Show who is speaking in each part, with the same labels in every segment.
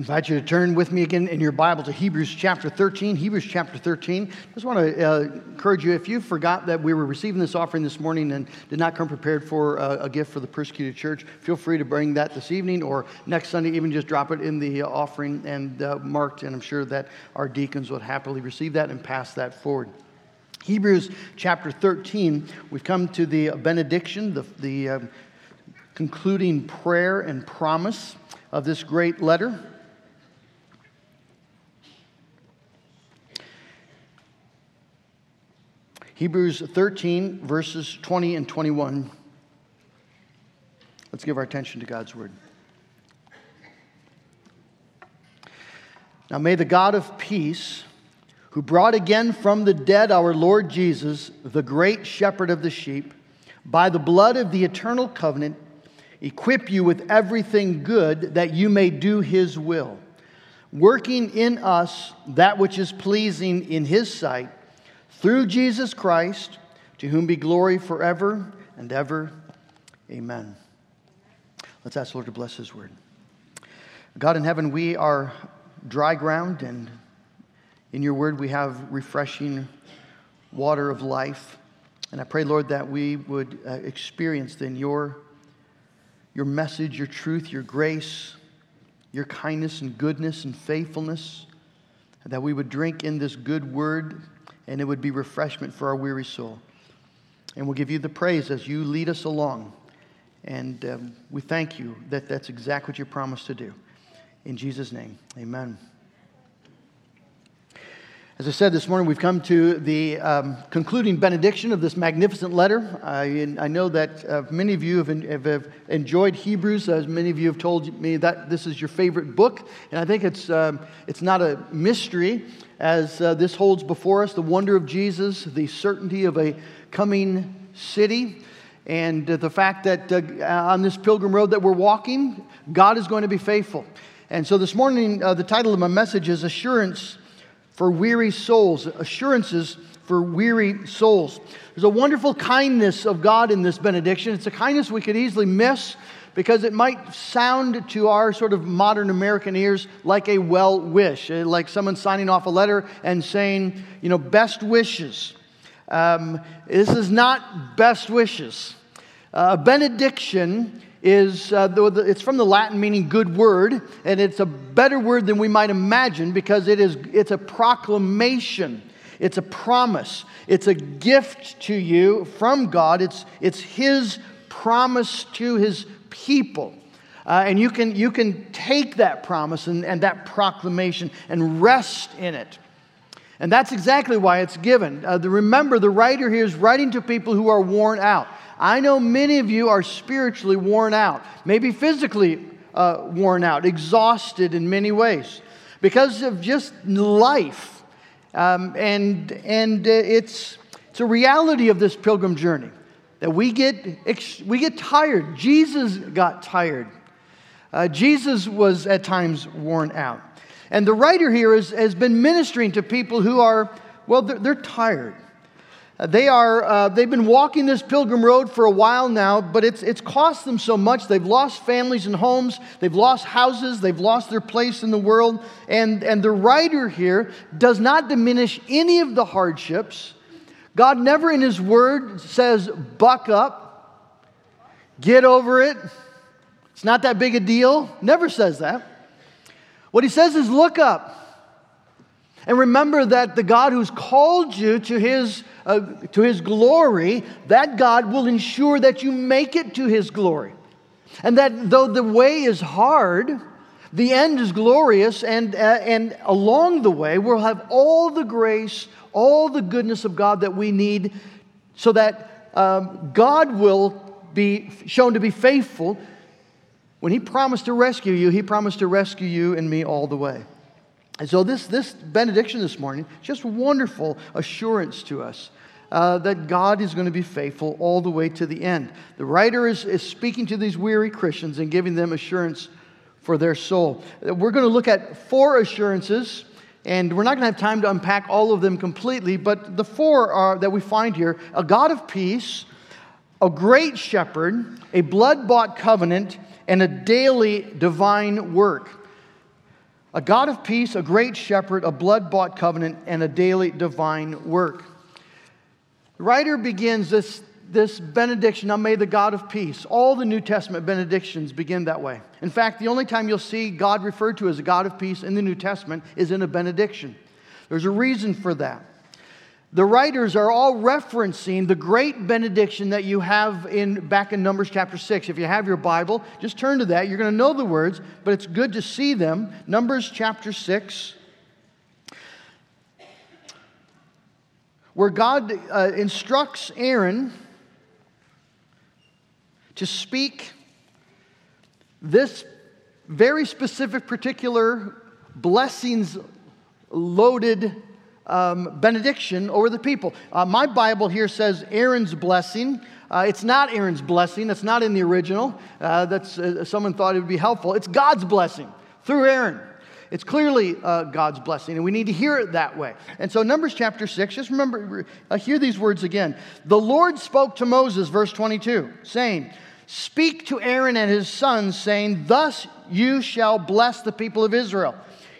Speaker 1: invite you to turn with me again in your Bible to Hebrews chapter 13. Hebrews chapter 13. Just want to uh, encourage you if you forgot that we were receiving this offering this morning and did not come prepared for a, a, gift for the persecuted church, feel free to bring that this evening or next Sunday, even just drop it in the offering and uh, marked. And I'm sure that our deacons would happily receive that and pass that forward. Hebrews chapter 13, we've come to the benediction, the, the uh, concluding prayer and promise of this great letter. Hebrews 13, verses 20 and 21. Let's give our attention to God's word. Now may the God of peace, who brought again from the dead our Lord Jesus, the great shepherd of the sheep, by the blood of the eternal covenant, equip you with everything good that you may do his will, working in us that which is pleasing in his sight through Jesus Christ, to whom be glory forever and ever. Amen. Let's ask the Lord to bless His word. God in heaven, we are dry ground, and in your word we have refreshing water of life. And I pray, Lord, that we would uh, experience then your, your message, your truth, your grace, your kindness and goodness and faithfulness, that we would drink in this good word and it would be refreshment for our weary soul. And we'll give you the praise as you lead us along. And um, we thank you that that's exactly what you promised to do. In Jesus' name, amen. As I said this morning, we've come to the um, concluding benediction of this magnificent letter. I, I know that uh, many of you have, have, enjoyed Hebrews, as many of you have told me that this is your favorite book. And I think it's, um, it's not a mystery as uh, this holds before us the wonder of Jesus, the certainty of a coming city, and the fact that uh, on this pilgrim road that we're walking, God is going to be faithful. And so this morning, uh, the title of my message is Assurance for weary souls, assurances for weary souls. There's a wonderful kindness of God in this benediction. It's a kindness we could easily miss because it might sound to our sort of modern American ears like a well wish, eh, like someone signing off a letter and saying, you know, best wishes. Um, this is not best wishes. Uh, benediction is uh, it's from the Latin meaning good word, and it's a better word than we might imagine because it is it's a proclamation, it's a promise, it's a gift to you from God. It's it's His promise to His people. Uh, and you can, you can take that promise and, and that proclamation and rest in it. And that's exactly why it's given. Uh, the, remember, the writer here is writing to people who are worn out. I know many of you are spiritually worn out, maybe physically uh, worn out, exhausted in many ways because of just life. Um, and and uh, it's, it's a reality of this pilgrim journey that we get, we get tired. Jesus got tired. Uh, Jesus was at times worn out. And the writer here is, has been ministering to people who are, well, they're, they're tired. They are, uh, they've been walking this pilgrim road for a while now, but it's, it's cost them so much. They've lost families and homes, they've lost houses, they've lost their place in the world. And, and the writer here does not diminish any of the hardships. God never in His Word says, buck up, get over it, it's not that big a deal. Never says that. What He says is, look up. And remember that the God who's called you to his, uh, to his glory, that God will ensure that you make it to his glory. And that though the way is hard, the end is glorious, and, uh, and along the way, we'll have all the grace, all the goodness of God that we need so that um, God will be shown to be faithful. When He promised to rescue you, He promised to rescue you and me all the way. And so, this, this benediction this morning, just wonderful assurance to us. Uh, that God is going to be faithful all the way to the end. The writer is, is speaking to these weary Christians and giving them assurance for their soul. We're going to look at four assurances, and we're not going to have time to unpack all of them completely, but the four are, that we find here a God of peace, a great shepherd, a blood bought covenant, and a daily divine work. A God of peace, a great shepherd, a blood bought covenant, and a daily divine work. The writer begins this, this benediction, now may the God of peace. All the New Testament benedictions begin that way. In fact, the only time you'll see God referred to as a God of peace in the New Testament is in a benediction. There's a reason for that. The writers are all referencing the great benediction that you have in back in Numbers chapter 6. If you have your Bible, just turn to that. You're going to know the words, but it's good to see them. Numbers chapter 6. Where God uh, instructs Aaron to speak this very specific, particular blessings loaded um, benediction over the people. Uh, my Bible here says Aaron's blessing. Uh, it's not Aaron's blessing. It's not in the original. Uh, that's uh, someone thought it would be helpful. It's God's blessing through Aaron. It's clearly uh, God's blessing, and we need to hear it that way. And so, Numbers chapter 6, just remember, uh, hear these words again. The Lord spoke to Moses, verse 22, saying, Speak to Aaron and his sons, saying, Thus you shall bless the people of Israel.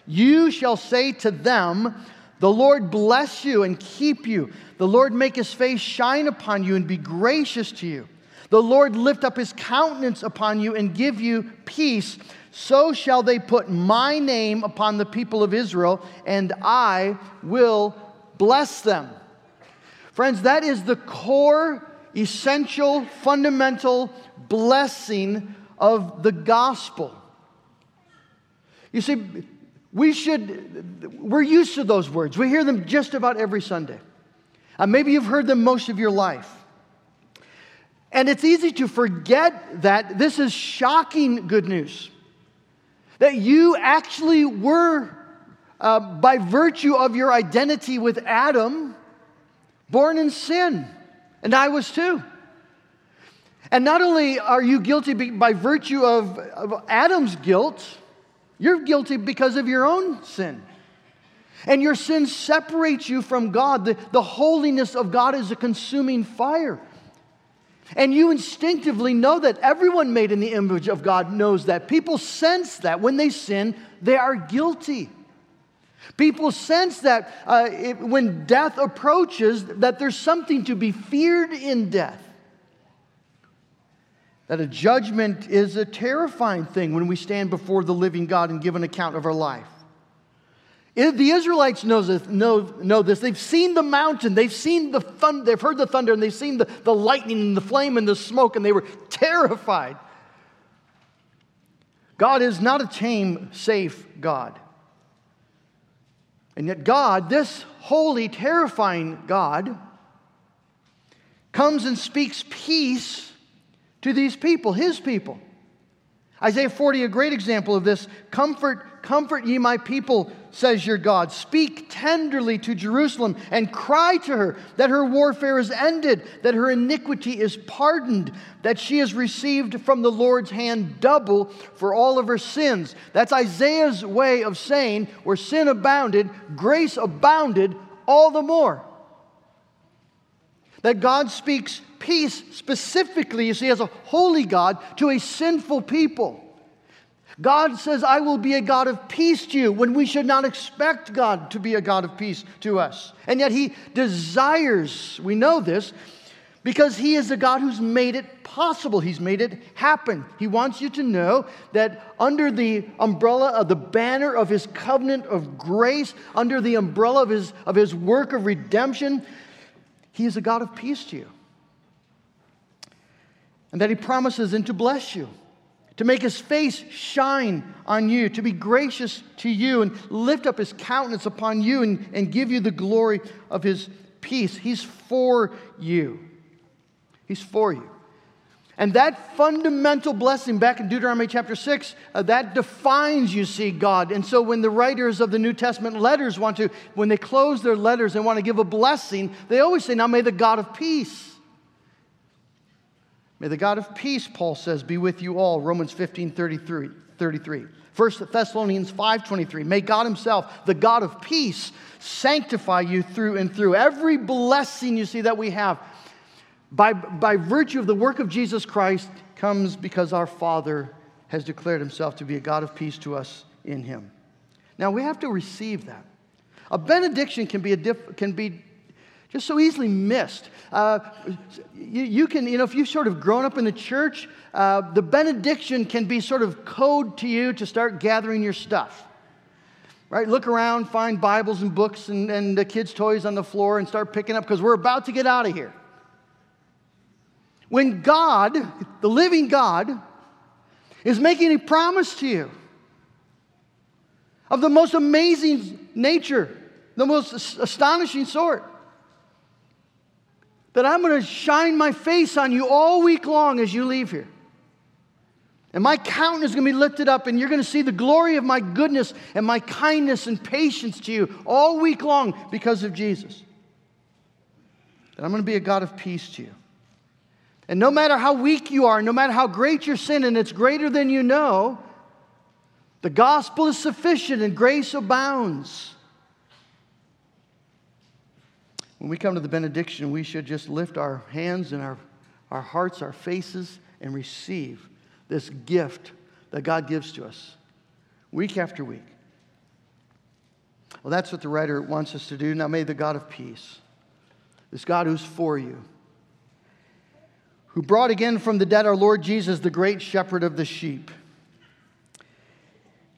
Speaker 1: You shall say to them, the Lord bless you and keep you. The Lord make his face shine upon you and be gracious to you. The Lord lift up his countenance upon you and give you peace. So shall they put my name upon the people of Israel, and I will bless them. Friends, that is the core, essential, fundamental blessing of the gospel. You see, we should, we're used to those words. We hear them just about every Sunday. Uh, maybe you've heard them most of your life. And it's easy to forget that this is shocking good news. That you actually were, uh, by virtue of your identity with Adam, born in sin. And I was too. And not only are you guilty by virtue of, of Adam's guilt, you're guilty because of your own sin. And your sin separates you from God. The, the holiness of God is a consuming fire. And you instinctively know that everyone made in the image of God knows that. People sense that when they sin, they are guilty. People sense that uh, it, when death approaches, that there's something to be feared in death that a judgment is a terrifying thing when we stand before the living God and give an account of our life. The Israelites know this, know, know this. They've seen the mountain, they've seen the thunder, they've heard the thunder, and they've seen the, the lightning and the flame and the smoke, and they were terrified. God is not a tame, safe God. And yet, God, this holy, terrifying God, comes and speaks peace to these people, his people. Isaiah 40, a great example of this. Comfort, comfort ye my people, says your God. Speak tenderly to Jerusalem and cry to her that her warfare is ended, that her iniquity is pardoned, that she has received from the Lord's hand double for all of her sins. That's Isaiah's way of saying, where sin abounded, grace abounded all the more. That God speaks peace specifically, you see, as a holy God to a sinful people. God says, I will be a God of peace to you when we should not expect God to be a God of peace to us. And yet He desires, we know this, because He is a God who's made it possible. He's made it happen. He wants you to know that under the umbrella of the banner of His covenant of grace, under the umbrella of His, of his work of redemption, he is a God of peace to you. And that He promises and to bless you, to make His face shine on you, to be gracious to you, and lift up His countenance upon you and, and give you the glory of His peace. He's for you. He's for you. And that fundamental blessing back in Deuteronomy chapter 6, uh, that defines, you see, God. And so when the writers of the New Testament letters want to, when they close their letters and want to give a blessing, they always say, Now may the God of peace. May the God of peace, Paul says, be with you all. Romans 15 33. 33. 1 Thessalonians 5:23 May God himself the God of peace sanctify you through and through every blessing you see that we have by, by virtue of the work of Jesus Christ comes because our Father has declared himself to be a God of peace to us in him. Now we have to receive that. A benediction can be, a diff, can be just so easily missed. Uh, you, you, can, you know, if you've sort of grown up in the church, uh, the benediction can be sort of code to you to start gathering your stuff. Right? Look around, find Bibles and books and, and the kids' toys on the floor and start picking up because we're about to get out of here. When God, the living God, is making a promise to you of the most amazing nature, the most astonishing sort. That I'm going to shine my face on you all week long as you leave here. And my countenance is going to be lifted up, and you're going to see the glory of my goodness and my kindness and patience to you all week long because of Jesus. That I'm going to be a God of peace to you. And no matter how weak you are, no matter how great your sin, and it's greater than you know, the gospel is sufficient and grace abounds. When we come to the benediction, we should just lift our hands and our, our hearts, our faces, and receive this gift that God gives to us week after week. Well, that's what the writer wants us to do. Now, may the God of peace, this God who's for you, who brought again from the dead our Lord Jesus, the great shepherd of the sheep.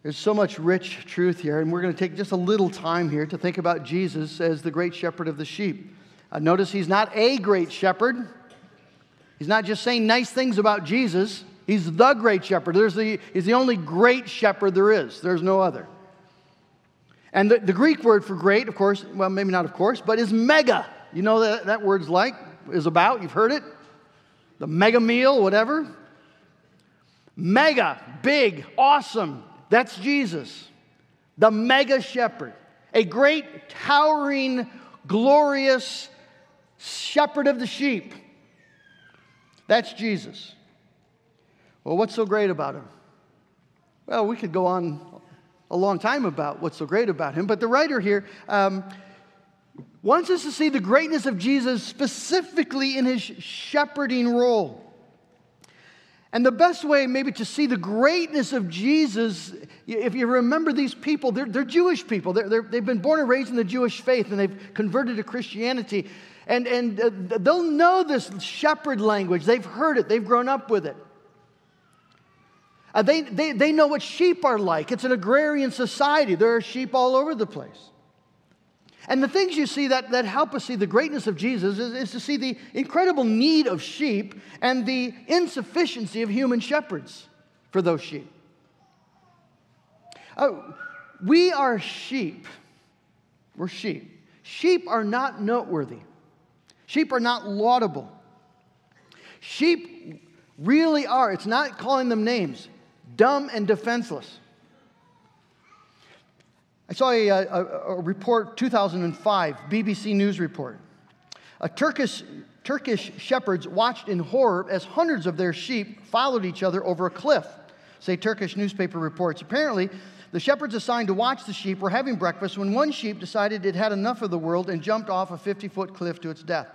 Speaker 1: There's so much rich truth here, and we're going to take just a little time here to think about Jesus as the great shepherd of the sheep. Uh, notice he's not a great shepherd. He's not just saying nice things about Jesus. He's the great shepherd. There's the, he's the only great shepherd there is. There's no other. And the, the Greek word for great, of course, well, maybe not of course, but is mega. You know that that word's like, is about, you've heard it? The mega meal, whatever. Mega, big, awesome. That's Jesus, the mega shepherd, a great, towering, glorious shepherd of the sheep. That's Jesus. Well, what's so great about him? Well, we could go on a long time about what's so great about him, but the writer here um, wants us to see the greatness of Jesus specifically in his shepherding role. And the best way, maybe, to see the greatness of Jesus, if you remember these people, they're, they're Jewish people. They have been born and raised in the Jewish faith and they've converted to Christianity. And, and uh, they'll know this shepherd language. They've heard it, they've grown up with it. Uh, they, they, they know what sheep are like. It's an agrarian society, there are sheep all over the place. And the things you see that, that help us see the greatness of Jesus is, is to see the incredible need of sheep and the insufficiency of human shepherds for those sheep. Oh, we are sheep. We're sheep. Sheep are not noteworthy. Sheep are not laudable. Sheep really are, it's not calling them names dumb and defenseless. I saw a, a, a, report, 2005, BBC News report. A Turkish, Turkish shepherds watched in horror as hundreds of their sheep followed each other over a cliff, say Turkish newspaper reports. Apparently, the shepherds assigned to watch the sheep were having breakfast when one sheep decided it had enough of the world and jumped off a 50 foot cliff to its death.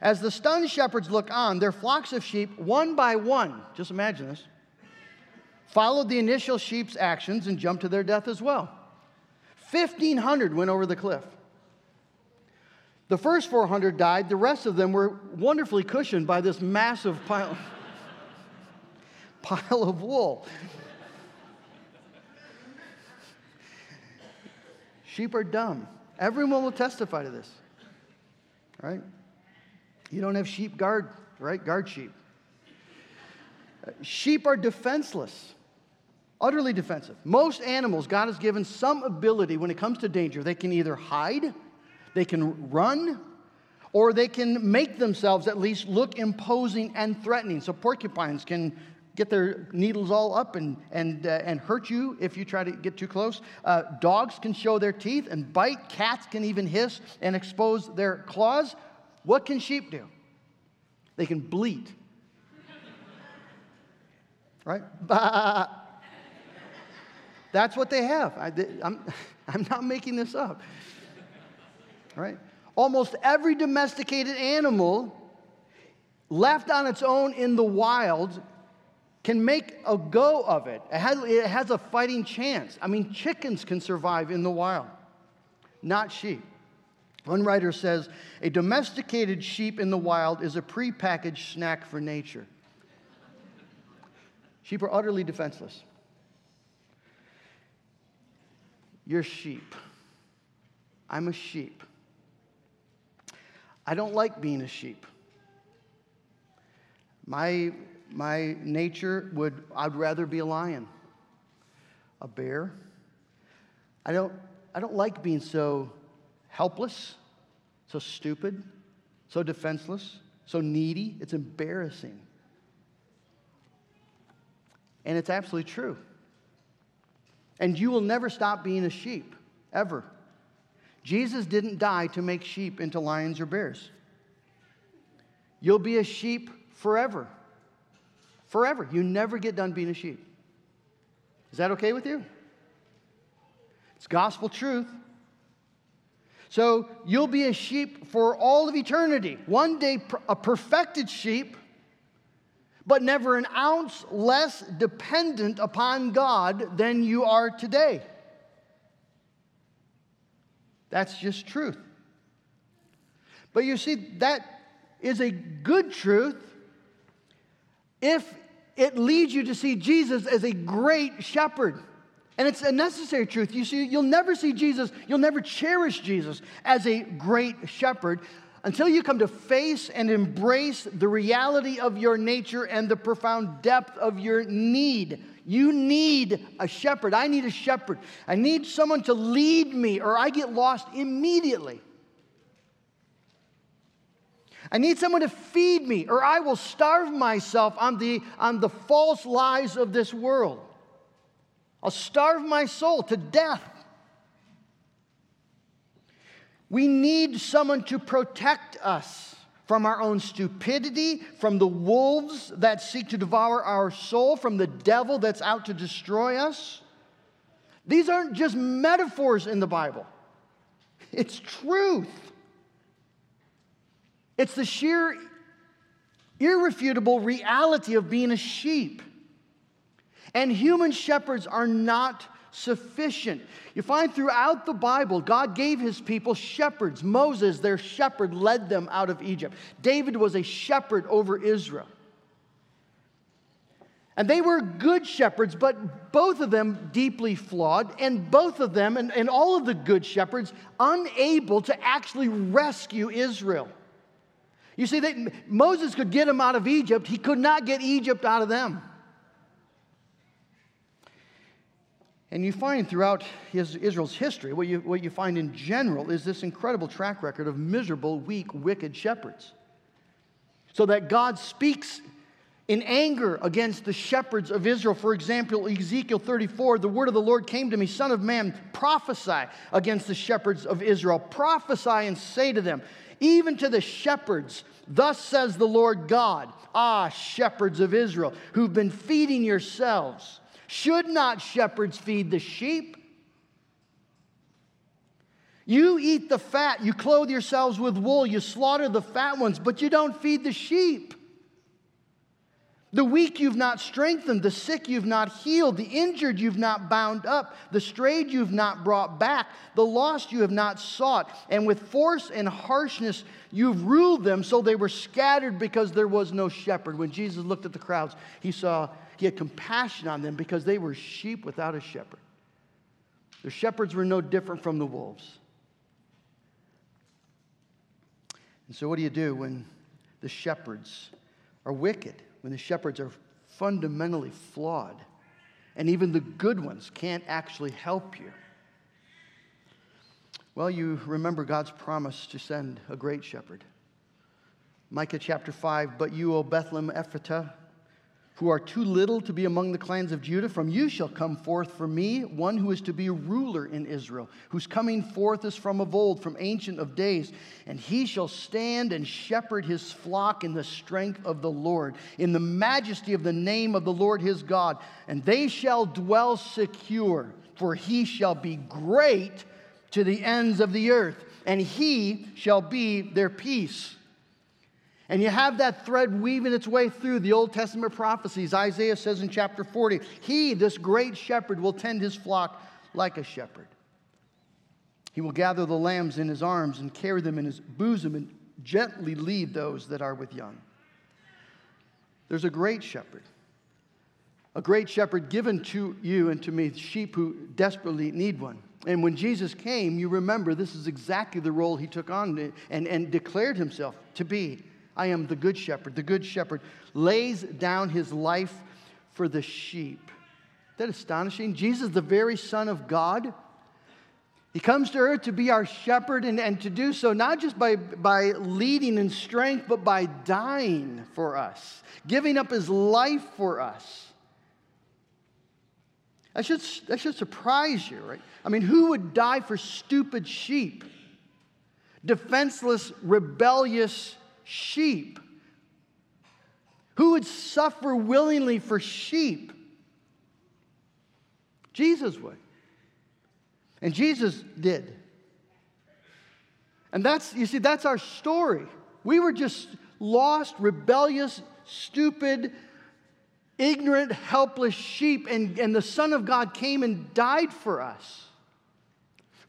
Speaker 1: As the stunned shepherds look on, their flocks of sheep, one by one, just imagine this, followed the initial sheep's actions and jumped to their death as well. 1,500 went over the cliff. The first 400 died, the rest of them were wonderfully cushioned by this massive pile, pile of wool. Sheep are dumb. Everyone will testify to this. Right? You don't have sheep guard, right? Guard sheep. Sheep are defenseless utterly defensive. Most animals, God has given some ability when it comes to danger. They can either hide, they can run, or they can make themselves at least look imposing and threatening. So porcupines can get their needles all up and, and, uh, and hurt you if you try to get too close. Uh, dogs can show their teeth and bite. Cats can even hiss and expose their claws. What can sheep do? They can bleat. right? That's what they have. I, am I'm not making this up. Right? Almost every domesticated animal left on its own in the wild can make a go of it. It has, it has a fighting chance. I mean, chickens can survive in the wild, not sheep. One writer says a domesticated sheep in the wild is a prepackaged snack for nature. sheep are utterly defenseless. You're sheep. I'm a sheep. I don't like being a sheep. My, my nature would, I'd rather be a lion, a bear. I don't, I don't like being so helpless, so stupid, so defenseless, so needy. It's embarrassing. And it's absolutely true. And you will never stop being a sheep, ever. Jesus didn't die to make sheep into lions or bears. You'll be a sheep forever. Forever. You never get done being a sheep. Is that okay with you? It's gospel truth. So you'll be a sheep for all of eternity. One day, a perfected sheep, but never an ounce less dependent upon God than you are today. That's just truth. But you see, that is a good truth if it leads you to see Jesus as a great shepherd. And it's a necessary truth. You see, you'll never see Jesus, you'll never cherish Jesus as a great shepherd until you come to face and embrace the reality of your nature and the profound depth of your need. You need a shepherd. I need a shepherd. I need someone to lead me, or I get lost immediately. I need someone to feed me, or I will starve myself on the, on the false lies of this world. I'll starve my soul to death. We need someone to protect us from our own stupidity, from the wolves that seek to devour our soul, from the devil that's out to destroy us. These aren't just metaphors in the Bible, it's truth. It's the sheer, irrefutable reality of being a sheep. And human shepherds are not sufficient. You find throughout the Bible, God gave his people shepherds. Moses, their shepherd, led them out of Egypt. David was a shepherd over Israel. And they were good shepherds, but both of them deeply flawed, and both of them, and, and all of the good shepherds, unable to actually rescue Israel. You see, that Moses could get them out of Egypt, he could not get Egypt out of them. And you find throughout his, Israel's history, what you, what you find in general is this incredible track record of miserable, weak, wicked shepherds. So that God speaks in anger against the shepherds of Israel. For example, Ezekiel 34, the word of the Lord came to me, Son of man, prophesy against the shepherds of Israel. Prophesy and say to them, even to the shepherds, thus says the Lord God, ah, shepherds of Israel, who've been feeding yourselves. Should not shepherds feed the sheep? You eat the fat, you clothe yourselves with wool, you slaughter the fat ones, but you don't feed the sheep. The weak you've not strengthened, the sick you've not healed, the injured you've not bound up, the strayed you've not brought back, the lost you have not sought. And with force and harshness you've ruled them so they were scattered because there was no shepherd. When Jesus looked at the crowds, he saw, he had compassion on them because they were sheep without a shepherd. The shepherds were no different from the wolves. And so, what do you do when the shepherds are wicked? when the shepherds are fundamentally flawed, and even the good ones can't actually help you? Well, you remember God's promise to send a great shepherd. Micah chapter 5 But you, O Bethlehem Ephratah, who are too little to be among the clans of Judah, from you shall come forth for me one who is to be a ruler in Israel, whose coming forth is from of old, from ancient of days. And he shall stand and shepherd his flock in the strength of the Lord, in the majesty of the name of the Lord his God. And they shall dwell secure, for he shall be great to the ends of the earth, and he shall be their peace. And you have that thread weaving its way through the Old Testament prophecies. Isaiah says in chapter 40, He, this great shepherd, will tend his flock like a shepherd. He will gather the lambs in his arms and carry them in his bosom and gently lead those that are with young. There's a great shepherd, a great shepherd given to you and to me, sheep who desperately need one. And when Jesus came, you remember this is exactly the role he took on and, and declared himself to be. I am the good shepherd. The good shepherd lays down his life for the sheep. Isn't that astonishing? Jesus, the very Son of God, he comes to earth to be our shepherd and, and to do so not just by, by leading in strength, but by dying for us, giving up his life for us. That should, that should surprise you, right? I mean, who would die for stupid sheep? Defenseless, rebellious sheep. Who would suffer willingly for sheep? Jesus would. And Jesus did. And that's, you see, that's our story. We were just lost, rebellious, stupid, ignorant, helpless sheep, and, and the Son of God came and died for us.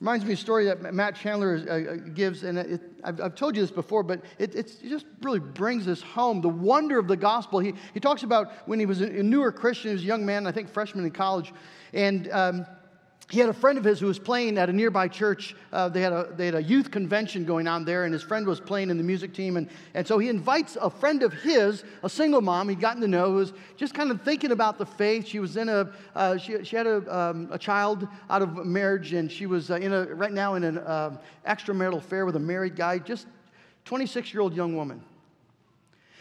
Speaker 1: Reminds me of a story that Matt Chandler uh, uh, gives, and it, I've, I've, told you this before, but it, it, just really brings us home. The wonder of the gospel. He, he talks about when he was a newer Christian, he was a young man, I think freshman in college, and um, he had a friend of his who was playing at a nearby church. Uh, they, had a, they had a youth convention going on there, and his friend was playing in the music team. And, and so he invites a friend of his, a single mom he'd gotten to know, who was just kind of thinking about the faith. She was in a, uh, she, she had a, um, a child out of marriage, and she was uh, in a, right now in an uh, extramarital affair with a married guy, just 26 year old young woman.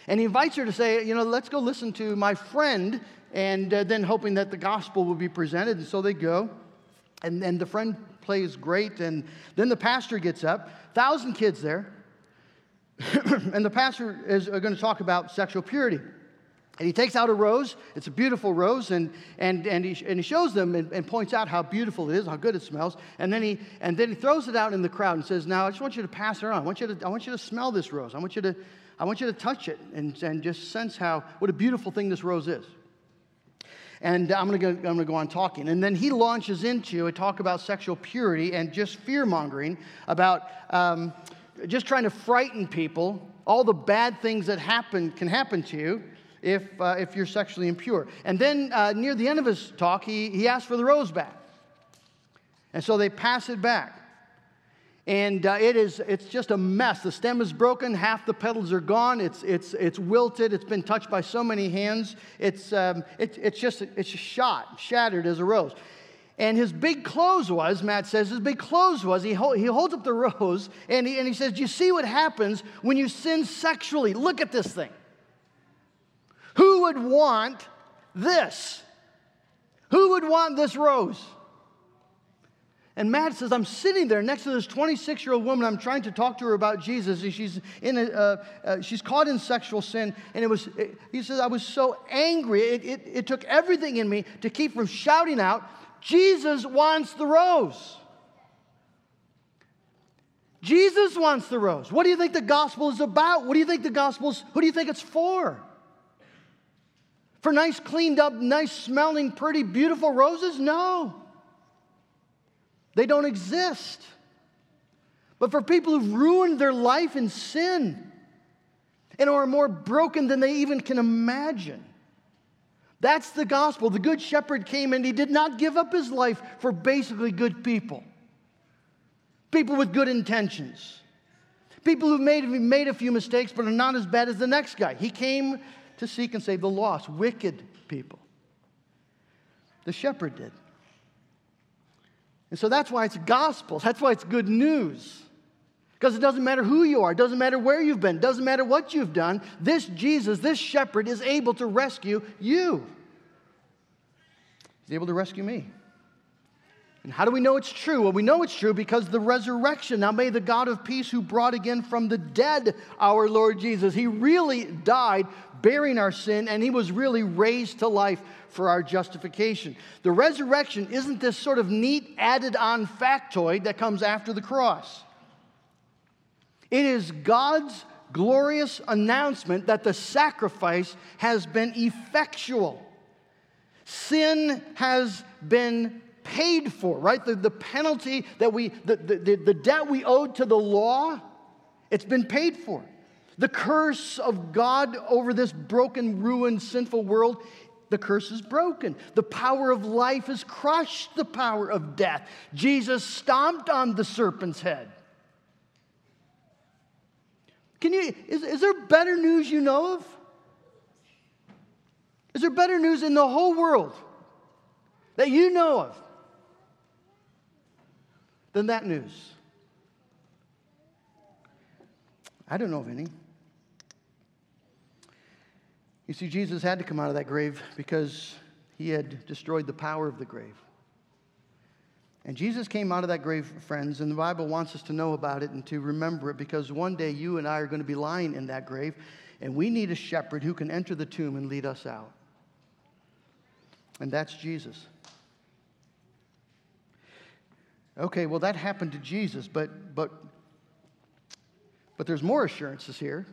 Speaker 1: And he invites her to say, you know, let's go listen to my friend, and uh, then hoping that the gospel will be presented. And so they go. And then the friend plays great, and then the pastor gets up, thousand kids there, and the pastor is uh, going to talk about sexual purity. And he takes out a rose. It's a beautiful rose, and, and, and, he, and he shows them and, and points out how beautiful it is, how good it smells. And then, he, and then he throws it out in the crowd and says, Now, I just want you to pass it on. I want you to, I want you to smell this rose. I want you to, I want you to touch it and, and just sense how, what a beautiful thing this rose is. And I'm going to go, on talking. And then he launches into a talk about sexual purity and just fear mongering about um, just trying to frighten people, all the bad things that happen can happen to you if, uh, if you're sexually impure. And then uh, near the end of his talk, he, he asks for the rose back. And so they pass it back and uh, it is it's just a mess. The stem is broken half the petals are gone. It's it's it's wilted. It's been touched by so many hands. It's um, it, it's just it's just shot shattered as a rose. And his big close was matt says his big close was he, he holds up the rose and he, and he says do you see what happens when you sin sexually? Look at this thing. Who would want this? Who would want this rose and Matt says, I'm sitting there next to this 26 year old woman. I'm trying to talk to her about Jesus. And she's, in a, uh, uh, she's caught in sexual sin. And it was, it, he says, I was so angry. It, it, it took everything in me to keep from shouting out, Jesus wants the rose. Jesus wants the rose. What do you think the gospel is about? What do you think the gospel's, who do you think it's for? For nice, cleaned up, nice smelling, pretty, beautiful roses? No. They don't exist. But for people who've ruined their life in sin and are more broken than they even can imagine. That's the gospel. The good shepherd came and he did not give up his life for basically good people. People with good intentions. People who've made, made a few mistakes but are not as bad as the next guy. He came to seek and save the lost, wicked people. The shepherd did. And so that's why it's gospel. That's why it's good news. Because it doesn't matter who you are, it doesn't matter where you've been, it doesn't matter what you've done. This Jesus, this shepherd, is able to rescue you. He's able to rescue me. And how do we know it's true? Well, we know it's true because the resurrection. Now, may the God of peace, who brought again from the dead our Lord Jesus, he really died bearing our sin, and he was really raised to life for our justification. The resurrection isn't this sort of neat added on factoid that comes after the cross. It is God's glorious announcement that the sacrifice has been effectual. Sin has been paid for, right? The, the penalty that we, the, the, the debt we owed to the law, it's been paid for. The curse of God over this broken, ruined, sinful world, the curse is broken. The power of life has crushed the power of death. Jesus stomped on the serpent's head. Can you, is, is there better news you know of? Is there better news in the whole world that you know of than that news? I don't know of any. You see, Jesus had to come out of that grave because he had destroyed the power of the grave. And Jesus came out of that grave, friends, and the Bible wants us to know about it and to remember it because one day you and I are going to be lying in that grave, and we need a shepherd who can enter the tomb and lead us out. And that's Jesus. Okay, well, that happened to Jesus, but, but, but there's more assurances here.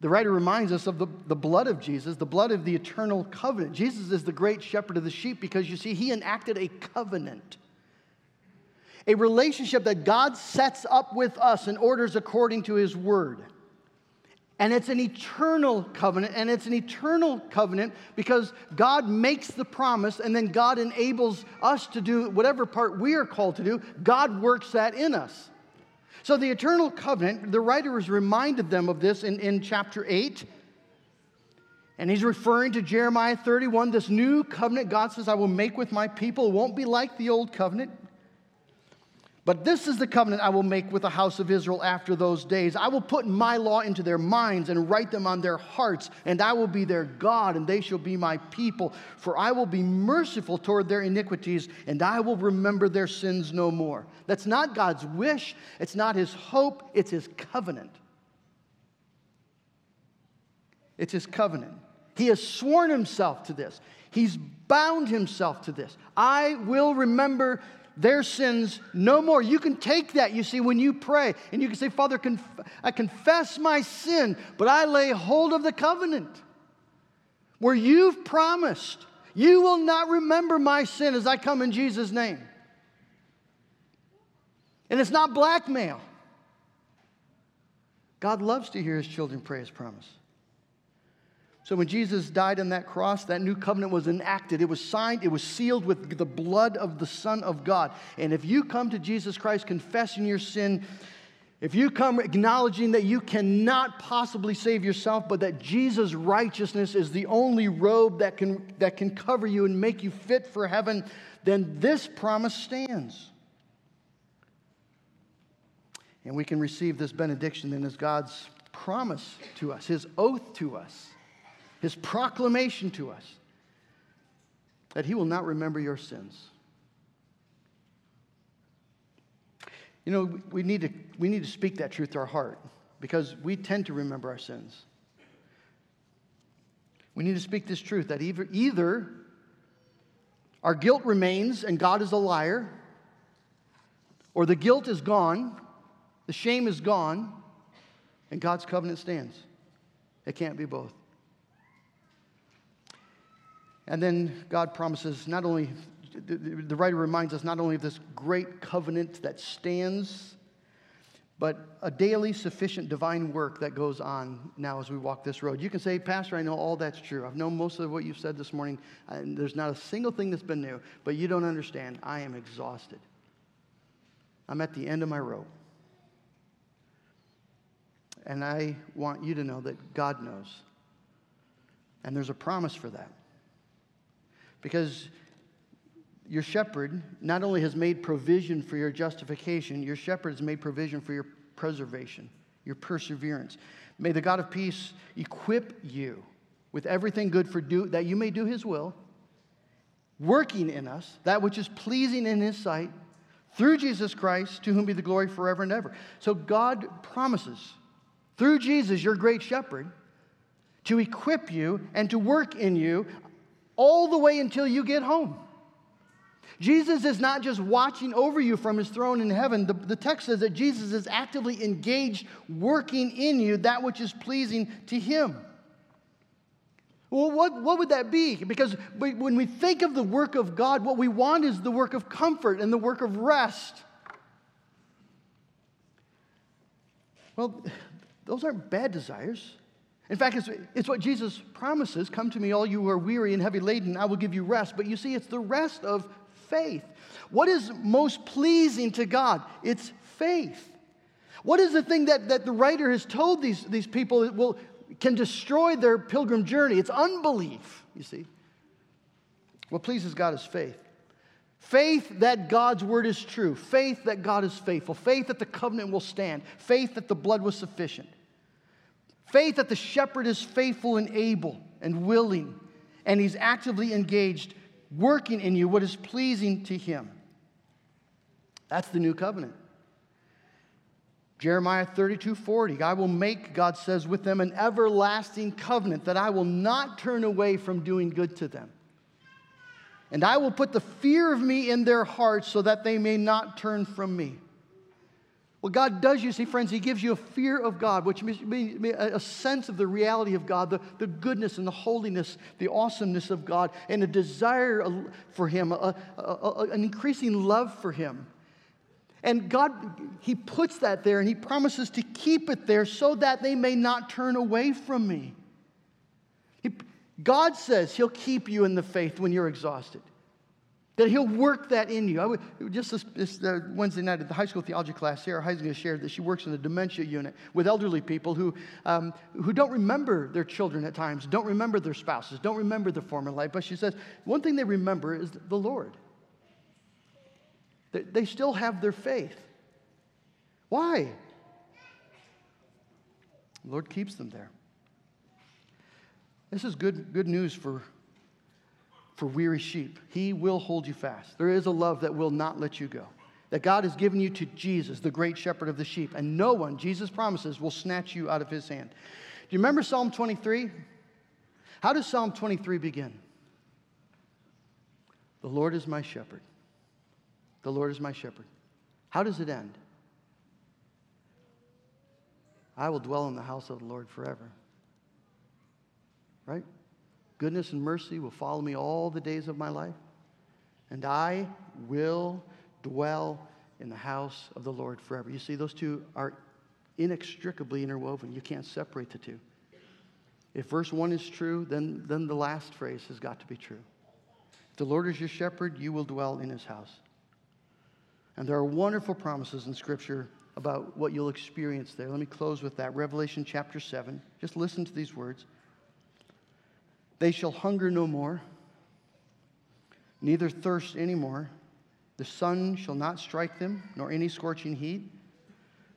Speaker 1: The writer reminds us of the, the blood of Jesus, the blood of the eternal covenant. Jesus is the great shepherd of the sheep because you see, he enacted a covenant, a relationship that God sets up with us and orders according to his word. And it's an eternal covenant, and it's an eternal covenant because God makes the promise and then God enables us to do whatever part we are called to do. God works that in us. So, the eternal covenant, the writer has reminded them of this in, in chapter 8. And he's referring to Jeremiah 31, this new covenant God says, I will make with my people. It won't be like the old covenant. But this is the covenant I will make with the house of Israel after those days. I will put my law into their minds and write them on their hearts, and I will be their God, and they shall be my people. For I will be merciful toward their iniquities, and I will remember their sins no more. That's not God's wish, it's not his hope, it's his covenant. It's his covenant. He has sworn himself to this. He's bound himself to this. I will remember their sins no more. You can take that, you see, when you pray, and you can say, Father, conf- I confess my sin, but I lay hold of the covenant where you've promised, you will not remember my sin as I come in Jesus' name. And it's not blackmail. God loves to hear his children pray his promise. So when Jesus died on that cross, that new covenant was enacted. It was signed, it was sealed with the blood of the Son of God. And if you come to Jesus Christ confessing your sin, if you come acknowledging that you cannot possibly save yourself, but that Jesus' righteousness is the only robe that can, that can cover you and make you fit for heaven, then this promise stands. And we can receive this benediction then as God's promise to us, His oath to us his proclamation to us that he will not remember your sins. You know, we need to, we need to speak that truth to our heart because we tend to remember our sins. We need to speak this truth that either, either our guilt remains and God is a liar, or the guilt is gone, the shame is gone, and God's covenant stands. It can't be both. And then God promises not only, the writer reminds us not only of this great covenant that stands, but a daily sufficient divine work that goes on now as we walk this road. You can say, Pastor, I know all that's true. I've known most of what you've said this morning, and there's not a single thing that's been new, but you don't understand. I am exhausted. I'm at the end of my rope. And I want you to know that God knows. And there's a promise for that. Because your shepherd not only has made provision for your justification, your shepherd has made provision for your preservation, your perseverance. May the God of peace equip you with everything good for do, that you may do his will, working in us that which is pleasing in his sight through Jesus Christ, to whom be the glory forever and ever. So God promises through Jesus, your great shepherd, to equip you and to work in you all the way until you get home. Jesus is not just watching over you from his throne in heaven. The, the, text says that Jesus is actively engaged, working in you that which is pleasing to him. Well, what, what would that be? Because when we think of the work of God, what we want is the work of comfort and the work of rest. Well, those aren't bad desires. In fact, it's, it's what Jesus promises Come to me, all you who are weary and heavy laden, I will give you rest. But you see, it's the rest of faith. What is most pleasing to God? It's faith. What is the thing that, that the writer has told these, these people will, can destroy their pilgrim journey? It's unbelief, you see. What pleases God is faith. Faith that God's word is true, faith that God is faithful, faith that the covenant will stand, faith that the blood was sufficient, faith that the shepherd is faithful and able and willing, and he's actively engaged, working in you what is pleasing to him. That's the new covenant. Jeremiah 32 40, I will make, God says, with them an everlasting covenant that I will not turn away from doing good to them. And I will put the fear of me in their hearts so that they may not turn from me. What God does, you see, friends, He gives you a fear of God, which means a sense of the reality of God, the, the goodness and the holiness, the awesomeness of God, and a desire for Him, a, a, a, an increasing love for Him. And God, He puts that there and He promises to keep it there so that they may not turn away from me. He, God says He'll keep you in the faith when you're exhausted. That He'll work that in you. I would, just this, this uh, Wednesday night at the high school theology class, Sarah Heisinger shared that she works in the dementia unit with elderly people who, um, who don't remember their children at times, don't remember their spouses, don't remember their former life. But she says one thing they remember is the Lord. They, they still have their faith. Why? The Lord keeps them there. This is good, good news for, for weary sheep. He will hold you fast. There is a love that will not let you go. That God has given you to Jesus, the great shepherd of the sheep, and no one, Jesus promises, will snatch you out of his hand. Do you remember Psalm 23? How does Psalm 23 begin? The Lord is my shepherd. The Lord is my shepherd. How does it end? I will dwell in the house of the Lord forever right? Goodness and mercy will follow me all the days of my life, and I will dwell in the house of the Lord forever. You see, those two are inextricably interwoven. You can't separate the two. If verse 1 is true, then, then the last phrase has got to be true. If the Lord is your shepherd, you will dwell in his house. And there are wonderful promises in Scripture about what you'll experience there. Let me close with that. Revelation chapter 7. Just listen to these words. They shall hunger no more, neither thirst any more. The sun shall not strike them, nor any scorching heat.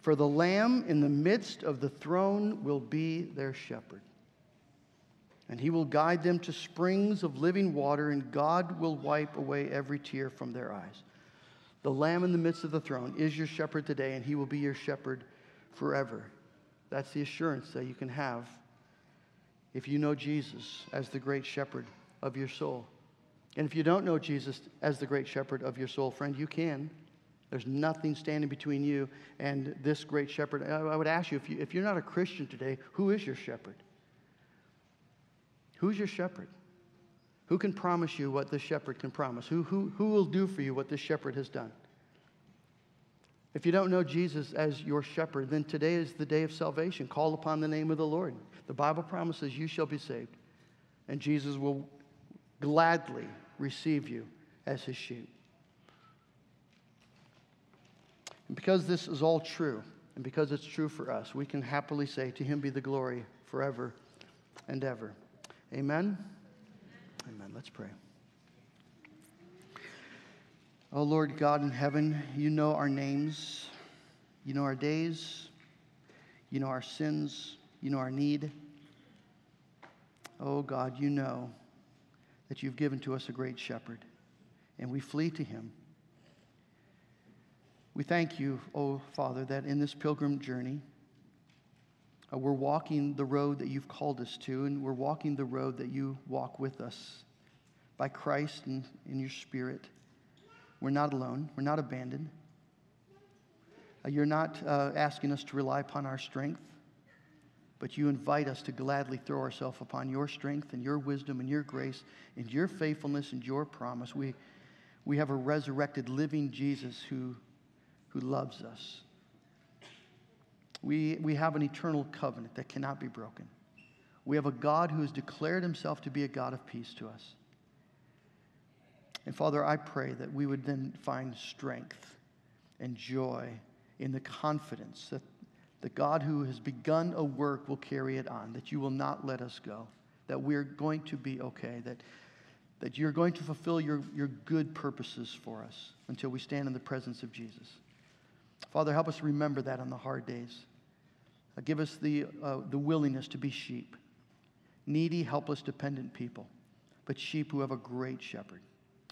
Speaker 1: For the Lamb in the midst of the throne will be their shepherd. And he will guide them to springs of living water, and God will wipe away every tear from their eyes. The Lamb in the midst of the throne is your shepherd today, and he will be your shepherd forever. That's the assurance that you can have if you know Jesus as the great shepherd of your soul. And if you don't know Jesus as the great shepherd of your soul, friend, you can. There's nothing standing between you and this great shepherd. I would ask you if, you, if you're not a Christian today, who is your shepherd? Who's your shepherd? Who can promise you what the shepherd can promise? Who, who, who will do for you what the shepherd has done? If you don't know Jesus as your shepherd, then today is the day of salvation. Call upon the name of the Lord. The Bible promises you shall be saved, and Jesus will gladly receive you as his sheep. And because this is all true, and because it's true for us, we can happily say, To him be the glory forever and ever. Amen. Amen. Let's pray. Oh Lord God in heaven, you know our names, you know our days, you know our sins, you know our need. Oh God, you know that you've given to us a great shepherd, and we flee to him. We thank you, oh Father, that in this pilgrim journey, uh, we're walking the road that you've called us to, and we're walking the road that you walk with us by Christ and in your Spirit. We're not alone, we're not abandoned. Uh, you're not uh, asking us to rely upon our strength, but you invite us to gladly throw ourselves upon your strength and your wisdom and your grace and your faithfulness and your promise. We, we have a resurrected, living Jesus who, who loves us. We, we have an eternal covenant that cannot be broken. We have a God who has declared himself to be a God of peace to us. And Father, I pray that we would then find strength and joy in the confidence that the God who has begun a work will carry it on, that you will not let us go, that we're going to be okay, that, that you're going to fulfill your, your good purposes for us until we stand in the presence of Jesus. Father, help us remember that on the hard days. Uh, give us the, uh, the willingness to be sheep, needy, helpless, dependent people, but sheep who have a great shepherd.